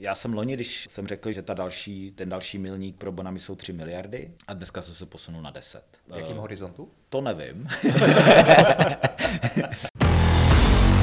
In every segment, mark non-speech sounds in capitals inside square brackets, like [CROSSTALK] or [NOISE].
Já jsem loni, když jsem řekl, že ta další, ten další milník pro Bonami jsou 3 miliardy a dneska jsem se posunul na 10. V jakém uh, horizontu? To nevím. [LAUGHS]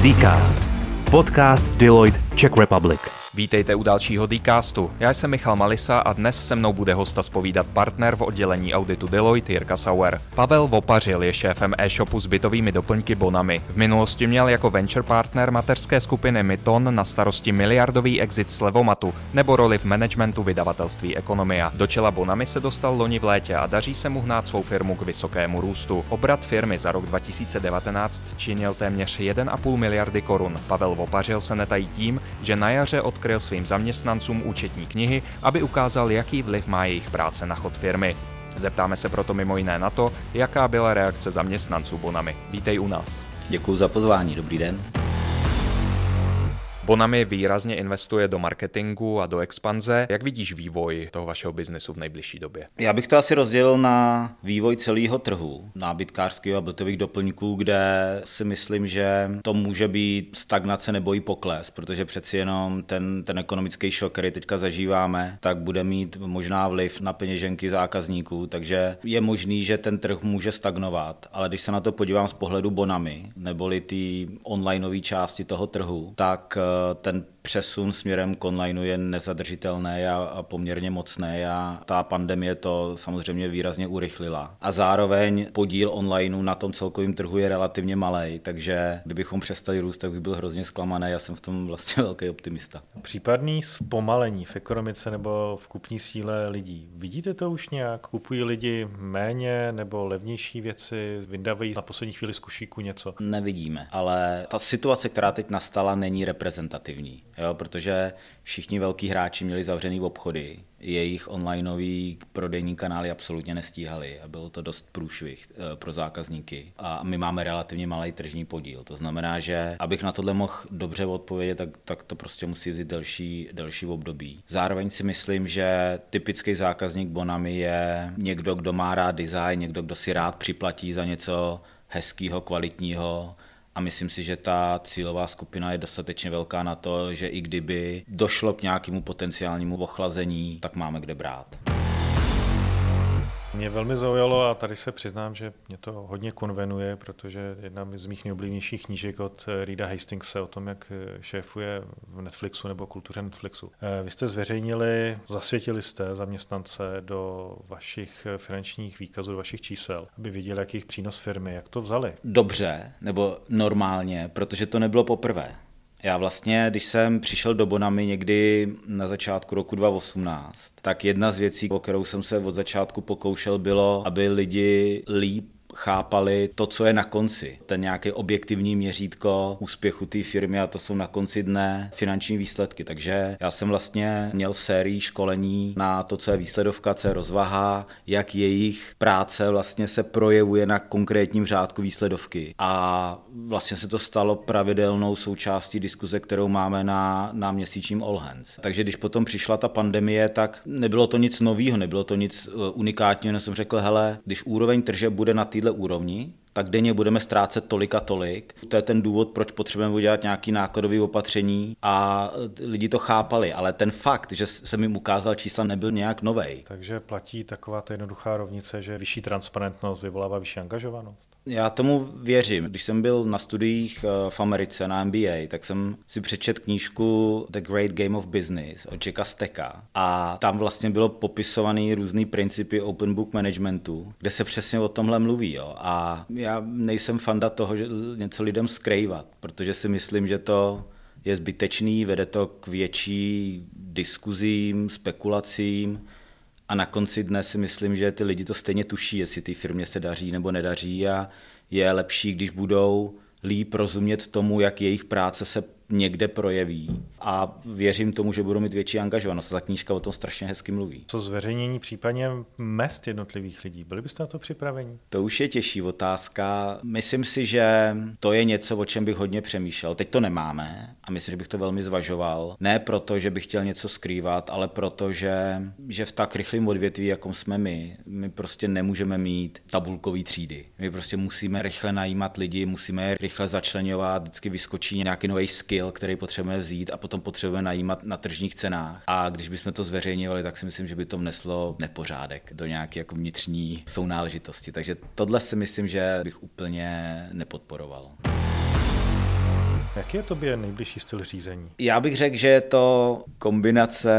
Dcast. Podcast Deloitte Czech Republic. Vítejte u dalšího Dcastu. Já jsem Michal Malisa a dnes se mnou bude hosta spovídat partner v oddělení auditu Deloitte Jirka Sauer. Pavel Vopařil je šéfem e-shopu s bytovými doplňky Bonami. V minulosti měl jako venture partner mateřské skupiny Myton na starosti miliardový exit z Levomatu nebo roli v managementu vydavatelství Ekonomia. Do čela Bonami se dostal loni v létě a daří se mu hnát svou firmu k vysokému růstu. Obrat firmy za rok 2019 činil téměř 1,5 miliardy korun. Pavel Vopařil se netají tím, že na jaře odkryl svým zaměstnancům účetní knihy, aby ukázal, jaký vliv má jejich práce na chod firmy. Zeptáme se proto mimo jiné na to, jaká byla reakce zaměstnanců Bonami. Vítej u nás. Děkuji za pozvání, dobrý den. Bonami výrazně investuje do marketingu a do expanze. Jak vidíš vývoj toho vašeho biznesu v nejbližší době? Já bych to asi rozdělil na vývoj celého trhu nábytkářského a bytových doplňků, kde si myslím, že to může být stagnace nebo i pokles, protože přeci jenom ten, ten ekonomický šok, který teďka zažíváme, tak bude mít možná vliv na peněženky zákazníků, takže je možný, že ten trh může stagnovat, ale když se na to podívám z pohledu Bonami, neboli ty onlineové části toho trhu, tak ten přesun směrem k onlineu je nezadržitelný a, poměrně mocný a ta pandemie to samozřejmě výrazně urychlila. A zároveň podíl onlineu na tom celkovém trhu je relativně malý, takže kdybychom přestali růst, tak bych byl hrozně zklamaný. Já jsem v tom vlastně [LAUGHS] velký optimista. Případný zpomalení v ekonomice nebo v kupní síle lidí. Vidíte to už nějak? Kupují lidi méně nebo levnější věci? Vyndávají na poslední chvíli z kušíku něco? Nevidíme, ale ta situace, která teď nastala, není reprezentativní jo, protože všichni velký hráči měli zavřený obchody, jejich onlineový prodejní kanály absolutně nestíhali a bylo to dost průšvih eh, pro zákazníky. A my máme relativně malý tržní podíl. To znamená, že abych na tohle mohl dobře odpovědět, tak, tak to prostě musí vzít delší, delší období. Zároveň si myslím, že typický zákazník Bonami je někdo, kdo má rád design, někdo, kdo si rád připlatí za něco hezkého, kvalitního, a myslím si, že ta cílová skupina je dostatečně velká na to, že i kdyby došlo k nějakému potenciálnímu ochlazení, tak máme kde brát. Mě velmi zaujalo a tady se přiznám, že mě to hodně konvenuje, protože jedna z mých nejoblíbenějších knížek od Rida Hastingse o tom, jak šéfuje v Netflixu nebo kultuře Netflixu. Eh, vy jste zveřejnili, zasvětili jste zaměstnance do vašich finančních výkazů, do vašich čísel, aby viděli, jaký přínos firmy. Jak to vzali? Dobře, nebo normálně, protože to nebylo poprvé. Já vlastně, když jsem přišel do Bonami někdy na začátku roku 2018, tak jedna z věcí, o kterou jsem se od začátku pokoušel, bylo, aby lidi líp chápali to, co je na konci. Ten nějaký objektivní měřítko úspěchu té firmy a to jsou na konci dne finanční výsledky. Takže já jsem vlastně měl sérii školení na to, co je výsledovka, co je rozvaha, jak jejich práce vlastně se projevuje na konkrétním řádku výsledovky. A vlastně se to stalo pravidelnou součástí diskuze, kterou máme na, na měsíčním All Hands. Takže když potom přišla ta pandemie, tak nebylo to nic nového, nebylo to nic uh, unikátního, jsem řekl, hele, když úroveň trže bude na této úrovni, tak denně budeme ztrácet tolik a tolik. To je ten důvod, proč potřebujeme udělat nějaký nákladový opatření a lidi to chápali, ale ten fakt, že jsem jim ukázal čísla, nebyl nějak nový. Takže platí taková ta jednoduchá rovnice, že vyšší transparentnost vyvolává vyšší angažovanost? Já tomu věřím. Když jsem byl na studiích eh, v Americe na MBA, tak jsem si přečet knížku The Great Game of Business od Jacka Stecka a tam vlastně bylo popisovaný různý principy open book managementu, kde se přesně o tomhle mluví. Jo. A já nejsem fanda toho, že něco lidem skrývat, protože si myslím, že to je zbytečný, vede to k větší diskuzím, spekulacím, a na konci dne si myslím, že ty lidi to stejně tuší, jestli ty firmě se daří nebo nedaří a je lepší, když budou líp rozumět tomu, jak jejich práce se někde projeví a věřím tomu, že budou mít větší angažovanost. Ta knížka o tom strašně hezky mluví. Co zveřejnění případně mest jednotlivých lidí? Byli byste na to připraveni? To už je těžší otázka. Myslím si, že to je něco, o čem bych hodně přemýšlel. Teď to nemáme a myslím, že bych to velmi zvažoval. Ne proto, že bych chtěl něco skrývat, ale proto, že, že v tak rychlém odvětví, jakom jsme my, my prostě nemůžeme mít tabulkový třídy. My prostě musíme rychle najímat lidi, musíme je rychle začlenovat, vždycky vyskočí nějaký nový skill skill, který potřebujeme vzít a potom potřebujeme najímat na tržních cenách. A když bychom to zveřejňovali, tak si myslím, že by to vneslo nepořádek do nějaké jako vnitřní sounáležitosti. Takže tohle si myslím, že bych úplně nepodporoval. Jaký je tobě nejbližší styl řízení? Já bych řekl, že je to kombinace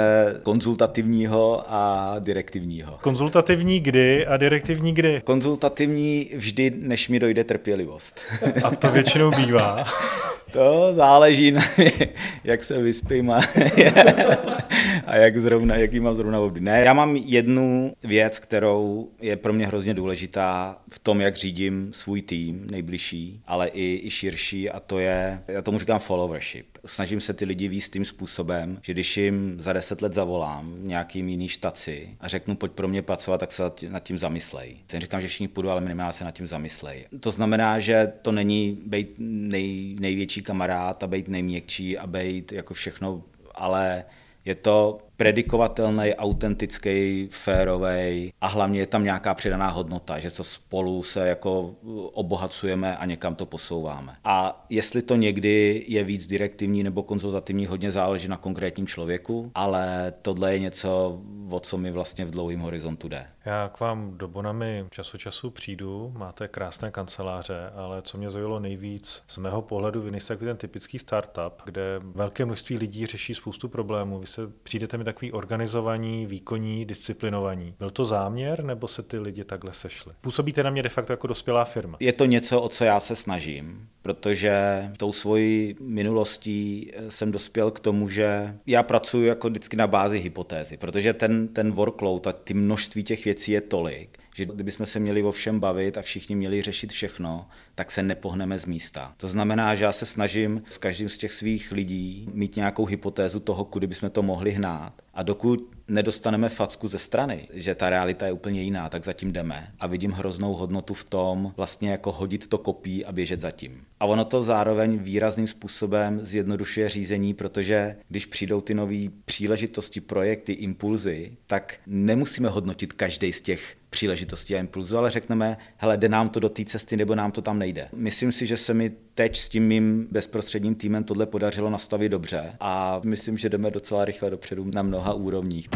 konzultativního a direktivního. Konzultativní kdy a direktivní kdy? Konzultativní vždy, než mi dojde trpělivost. A to většinou bývá. [LAUGHS] To záleží na [LAUGHS] jak se vyspím a, [LAUGHS] [LAUGHS] a jak zrovna, jaký mám zrovna období. Ne, já mám jednu věc, kterou je pro mě hrozně důležitá v tom, jak řídím svůj tým nejbližší, ale i, i širší a to je, já tomu říkám followership. Snažím se ty lidi víc tím způsobem, že když jim za deset let zavolám nějakým jiný štaci a řeknu, pojď pro mě pracovat, tak se nad tím zamyslej. Já říkám, že všichni půjdu, ale minimálně se nad tím zamyslej. To znamená, že to není být nej, největší kamarád a být nejměkčí a být jako všechno, ale je to predikovatelný, autentický, férový a hlavně je tam nějaká přidaná hodnota, že to spolu se jako obohacujeme a někam to posouváme. A jestli to někdy je víc direktivní nebo konzultativní, hodně záleží na konkrétním člověku, ale tohle je něco, o co mi vlastně v dlouhém horizontu jde. Já k vám do Bonami času času přijdu, máte krásné kanceláře, ale co mě zaujalo nejvíc, z mého pohledu vy nejste ten typický startup, kde velké množství lidí řeší spoustu problémů. Vy se přijdete mi takový organizovaní, výkonní, disciplinovaní. Byl to záměr, nebo se ty lidi takhle sešli? Působíte na mě de facto jako dospělá firma. Je to něco, o co já se snažím, protože tou svojí minulostí eh, jsem dospěl k tomu, že já pracuji jako vždycky na bázi hypotézy, protože ten, ten workload a ty množství těch věcí je tolik, že kdybychom se měli o všem bavit a všichni měli řešit všechno, tak se nepohneme z místa. To znamená, že já se snažím s každým z těch svých lidí mít nějakou hypotézu toho, kudy bychom to mohli hnát. A dokud nedostaneme facku ze strany, že ta realita je úplně jiná, tak zatím jdeme. A vidím hroznou hodnotu v tom vlastně jako hodit to kopí a běžet zatím. A ono to zároveň výrazným způsobem zjednodušuje řízení, protože když přijdou ty nové příležitosti, projekty, impulzy, tak nemusíme hodnotit každý z těch příležitostí a impulzů, ale řekneme, hele, jde nám to do té cesty nebo nám to tam nejde. Myslím si, že se mi teď s tím mým bezprostředním týmem tohle podařilo nastavit dobře a myslím, že jdeme docela rychle dopředu na mnoha úrovních.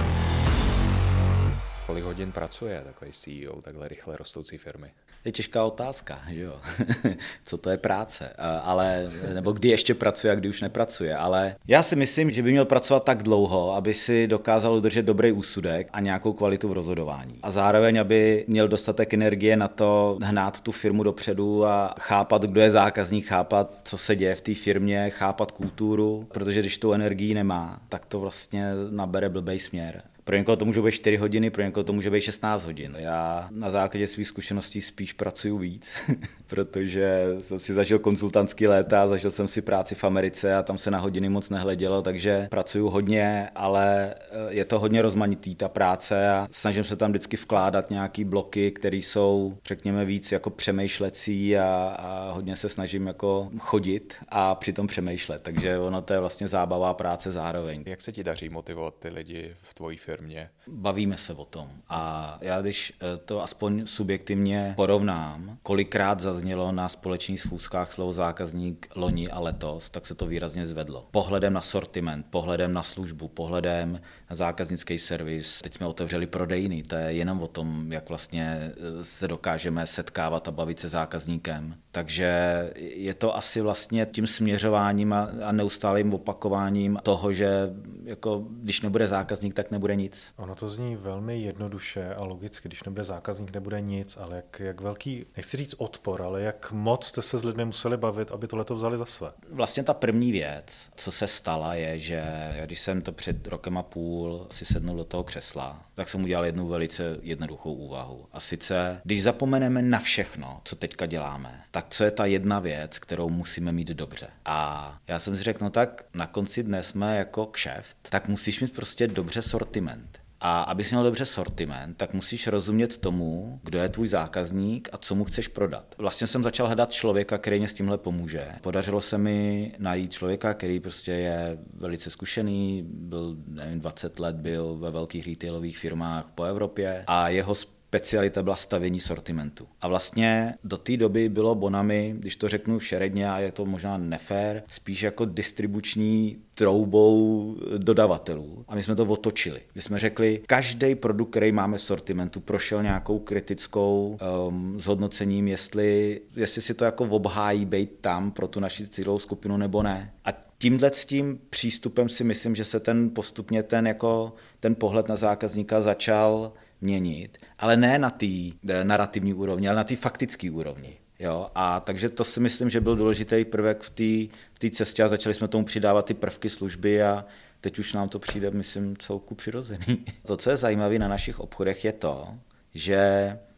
Kolik hodin pracuje takový CEO takhle rychle rostoucí firmy? Je těžká otázka, že jo? [LAUGHS] Co to je práce? Ale, nebo kdy ještě pracuje a kdy už nepracuje. Ale já si myslím, že by měl pracovat tak dlouho, aby si dokázal udržet dobrý úsudek a nějakou kvalitu v rozhodování. A zároveň, aby měl dostatek energie na to hnát tu firmu dopředu a chápat, kdo je zákazník, chápat, co se děje v té firmě, chápat kulturu, protože když tu energii nemá, tak to vlastně nabere blbej směr. Pro někoho to může být 4 hodiny, pro někoho to může být 16 hodin. Já na základě svých zkušeností spíš pracuju víc, [LAUGHS] protože jsem si zažil konzultantský léta, zažil jsem si práci v Americe a tam se na hodiny moc nehledělo, takže pracuju hodně, ale eh, je to hodně rozmanitý ta práce a snažím se tam vždycky vkládat nějaký bloky, které jsou, řekněme, víc jako přemýšlecí a, a hodně se snažím jako chodit a přitom přemýšlet, takže ono to je vlastně zábavá práce zároveň. Jak se ti daří motivovat ty lidi v tvojí firmě? Firmě? Bavíme se o tom. A já když eh, to aspoň subjektivně porovnám, kolikrát zaznělo na společných schůzkách slovo zákazník loni a letos, tak se to výrazně zvedlo. Pohledem na sortiment, pohledem na službu, pohledem na zákaznický servis. Teď jsme otevřeli prodejny, to je jenom o tom, jak vlastně eh, se dokážeme setkávat a bavit se zákazníkem. Takže je to asi vlastně tím směřováním a, a neustálým opakováním toho, že jako, když nebude zákazník, tak nebude nic. Ono to zní velmi jednoduše a logicky, když nebude zákazník, nebude nic, ale jak, jak velký, nechci říct odpor, ale jak moc jste se s lidmi museli bavit, aby tohle to vzali za své? Vlastně ta první věc, co se stala, je, že když jsem to před rokem a půl si sednul do toho křesla, tak jsem udělal jednu velice jednoduchou úvahu. A sice, když zapomeneme na všechno, co teďka děláme, tak co je ta jedna věc, kterou musíme mít dobře. A já jsem si řekl, no tak na konci dne jsme jako kšeft, tak musíš mít prostě dobře sortiment. A aby si měl dobře sortiment, tak musíš rozumět tomu, kdo je tvůj zákazník a co mu chceš prodat. Vlastně jsem začal hledat člověka, který mě s tímhle pomůže. Podařilo se mi najít člověka, který prostě je velice zkušený, byl nevím, 20 let, byl ve velkých retailových firmách po Evropě a jeho specialita byla stavění sortimentu. A vlastně do té doby bylo Bonami, když to řeknu šeredně a je to možná nefér, spíš jako distribuční troubou dodavatelů. A my jsme to otočili. My jsme řekli, každý produkt, který máme v sortimentu, prošel nějakou kritickou um, zhodnocením, jestli, jestli si to jako obhájí být tam pro tu naši cílovou skupinu nebo ne. A tímhle s tím přístupem si myslím, že se ten postupně ten, jako, ten pohled na zákazníka začal měnit, ale ne na té narrativní úrovni, ale na té faktické úrovni. Jo, a takže to si myslím, že byl důležitý prvek v té v cestě a začali jsme tomu přidávat ty prvky služby a teď už nám to přijde, myslím, celku přirozený. [LAUGHS] To, co je zajímavé na našich obchodech, je to, že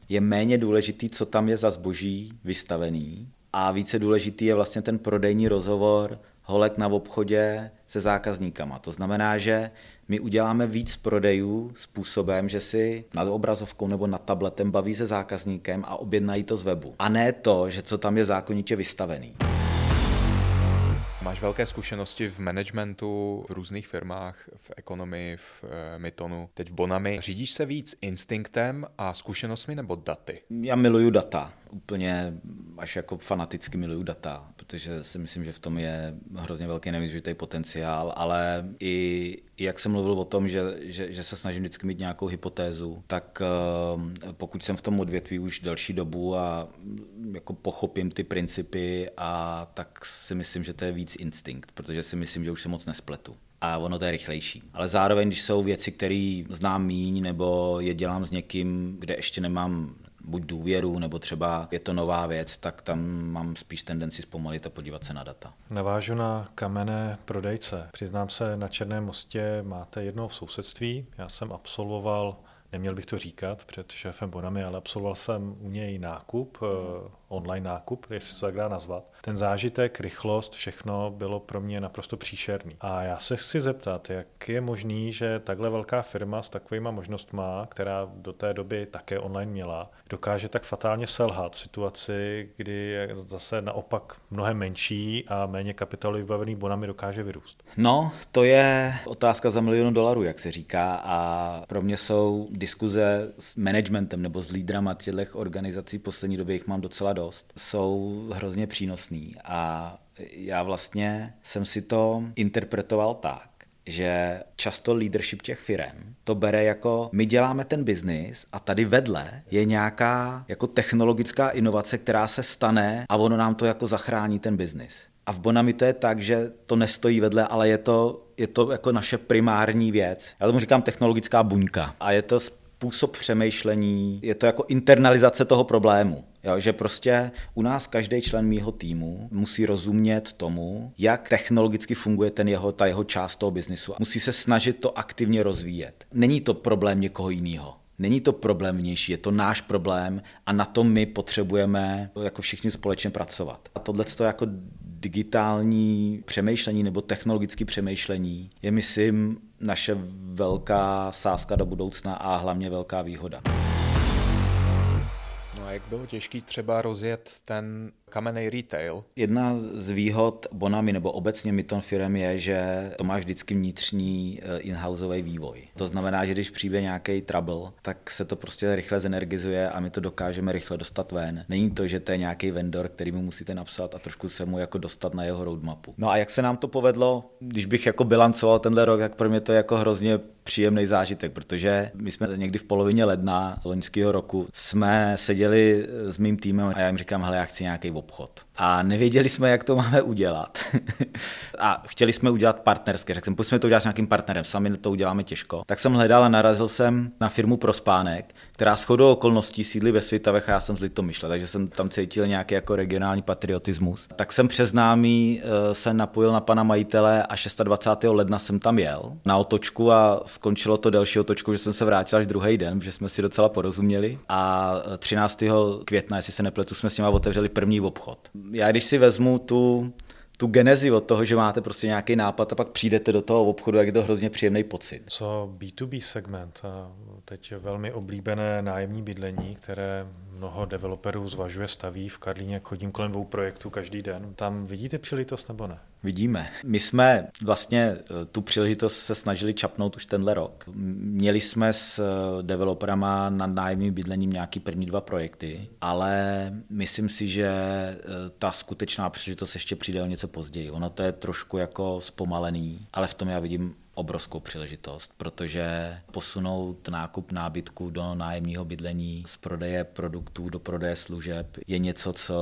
je méně důležitý, co tam je za zboží vystavený a více důležitý je vlastně ten prodejní rozhovor holek na obchodě se zákazníkama. To znamená, že my uděláme víc prodejů způsobem, že si nad obrazovkou nebo nad tabletem baví se zákazníkem a objednají to z webu. A ne to, že co tam je zákonitě vystavený. Máš velké zkušenosti v managementu, v různých firmách, v ekonomii, v e, Mytonu, teď v Bonami. Řídíš se víc instinktem a zkušenostmi nebo daty? Já miluju data úplně až jako fanaticky miluju data, protože si myslím, že v tom je hrozně velký nevyužitý potenciál, ale i, jak jsem mluvil o tom, že, že, že se snažím vždycky mít nějakou hypotézu, tak eh, pokud jsem v tom odvětví už delší dobu a jako pochopím ty principy, a tak si myslím, že to je víc instinkt, protože si myslím, že už se moc nespletu a ono to je rychlejší. Ale zároveň, když jsou věci, které znám míň, nebo je dělám s někým, kde ještě nemám buď důvěru, nebo třeba je to nová věc, tak tam mám spíš tendenci zpomalit a podívat se na data. Navážu na kamenné prodejce. Přiznám se, na Černém mostě máte jedno v sousedství. Já jsem absolvoval neměl bych to říkat před šéfem Bonami, ale absolvoval jsem u něj nákup, eh, online nákup, jestli se tak dá nazvat. Ten zážitek, rychlost, všechno bylo pro mě naprosto příšerný. A já se chci zeptat, jak je možný, že takhle velká firma s takovýma možnostma, která do té doby také online měla, dokáže tak fatálně selhat v situaci, kdy je zase naopak mnohem menší a méně kapitálově vybavený bonami dokáže vyrůst? No, to je otázka za milion dolarů, jak se říká, a pro mě jsou diskuze s managementem nebo s lídrama těchto organizací, poslední době jich mám docela dost, jsou hrozně přínosný a já vlastně jsem si to interpretoval tak, že často leadership těch firm to bere jako my děláme ten biznis a tady vedle je nějaká jako technologická inovace, která se stane a ono nám to jako zachrání ten biznis. A v Bonami to je tak, že to nestojí vedle, ale je to, je to jako naše primární věc. Já tomu říkám technologická buňka. A je to způsob přemýšlení, je to jako internalizace toho problému. Jo, že prostě u nás každý člen mýho týmu musí rozumět tomu, jak technologicky funguje ten jeho, ta jeho část toho biznisu. Musí se snažit to aktivně rozvíjet. Není to problém někoho jiného. Není to problém vnější, je to náš problém a na tom my potřebujeme jako všichni společně pracovat. A tohle je jako digitální přemýšlení nebo technologické přemýšlení je, myslím, naše velká sázka do budoucna a hlavně velká výhoda. Jak bylo těžké třeba rozjet ten kamenný retail. Jedna z výhod Bonami nebo obecně Myton firm je, že to má vždycky vnitřní eh, in-houseový vývoj. To znamená, že když přijde nějaký trouble, tak se to prostě rychle zenergizuje a my to dokážeme rychle dostat ven. Není to, že to je nějaký vendor, který mu musíte napsat a trošku se mu jako dostat na jeho roadmapu. No a jak se nám to povedlo, když bych jako bilancoval tenhle rok, tak pro mě to je jako hrozně příjemný zážitek, protože my jsme někdy v polovině ledna loňského roku jsme seděli s mým týmem a já jim říkám, hele, já chci nějaký obchod. A nevěděli jsme, jak to máme udělat. [LAUGHS] a chtěli jsme udělat partnerské. Řekl jsem, pojďme to udělat s nějakým partnerem, sami to uděláme těžko. Tak jsem hledal a narazil jsem na firmu Prospánek, která s chodou okolností sídlí ve Svitavech a já jsem z Litomyšle, takže jsem tam cítil nějaký jako regionální patriotismus. Tak jsem přes námi eh, se napojil na pana majitele a 26. ledna jsem tam jel na otočku a skončilo to delší otočku, že jsem se vrátil až druhý den, že jsme si docela porozuměli. A 13. května, jestli se nepletu, jsme s nimi otevřeli první obchod já když si vezmu tu, tu genezi od toho, že máte prostě nějaký nápad a pak přijdete do toho obchodu, jak je to hrozně příjemný pocit. Co B2B segment, teď je velmi oblíbené nájemní bydlení, které mnoho developerů zvažuje, staví v Karlíně, chodím kolem dvou projektů každý den. Tam vidíte příležitost nebo ne? Vidíme. My jsme vlastně eh, tu příležitost se snažili čapnout už tenhle rok. Měli jsme s eh, developerama nad nájemním bydlením nějaký první dva projekty, ale myslím si, že eh, ta skutečná příležitost ještě přijde o něco později. Ono to je trošku jako zpomalený, ale v tom já vidím obrovskou příležitost, protože posunout nákup nábytku do nájemního bydlení z prodeje produktů do prodeje služeb je něco, co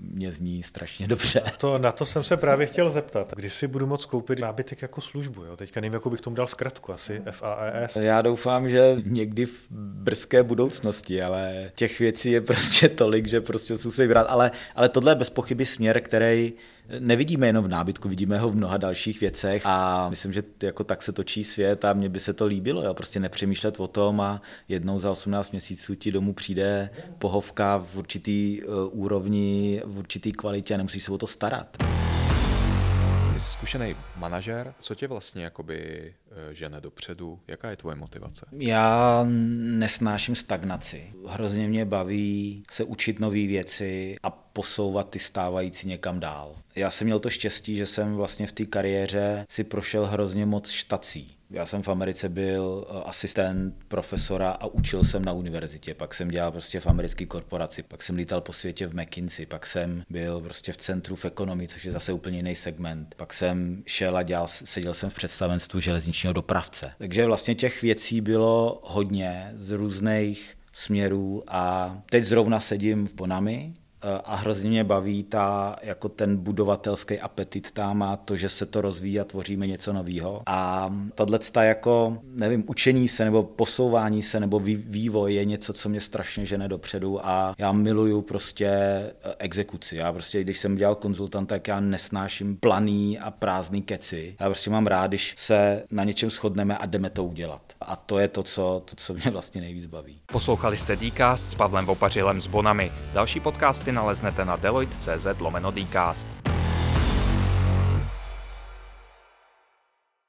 mě zní strašně dobře. To, na to jsem se právě chtěl zeptat. Kdy si budu moct koupit nábytek jako službu? Jo? Teďka nevím, jako bych tomu dal zkratku, asi FAES. Já doufám, že někdy v brzké budoucnosti, ale těch věcí je prostě tolik, že prostě musí vybrat. Ale, ale tohle je bez pochyby směr, který nevidíme jenom v nábytku, vidíme ho v mnoha dalších věcech a myslím, že jako tak se točí svět a mně by se to líbilo, jo? prostě nepřemýšlet o tom a jednou za 18 měsíců ti domů přijde pohovka v určitý uh, úrovni, v určitý kvalitě a nemusíš se o to starat. Jsi zkušený manažer, co tě vlastně jakoby eh, žene dopředu, jaká je tvoje motivace? Já nesnáším stagnaci. Hrozně mě baví se učit nové věci a posouvat ty stávající někam dál. Já jsem měl to štěstí, že jsem vlastně v té kariéře si prošel hrozně moc štací. Já jsem v Americe byl eh, asistent profesora a učil jsem na univerzitě. Pak jsem dělal prostě v americké korporaci, pak jsem lítal po světě v McKinsey, pak jsem byl prostě v centru v ekonomii, což je zase úplně jiný segment. Pak jsem šel a dělal, seděl jsem v představenstvu železničního dopravce. Takže vlastně těch věcí bylo hodně z různých směrů a teď zrovna sedím v Bonami, a hrozně mě baví ta, jako ten budovatelský apetit tam a to, že se to rozvíjí a tvoříme něco nového. A tahle jako, nevím, učení se nebo posouvání se nebo vývoj je něco, co mě strašně žene dopředu a já miluju prostě eh, exekuci. Já prostě, když jsem dělal konzultant, tak já nesnáším planý a prázdný keci. Já prostě mám rád, když se na něčem shodneme a jdeme to udělat. A to je to, co, to, co mě vlastně nejvíc baví. Poslouchali jste Dcast s Pavlem Vopařilem z Bonami. Další podcasty naleznete na deloitte.cz lomeno Dcast.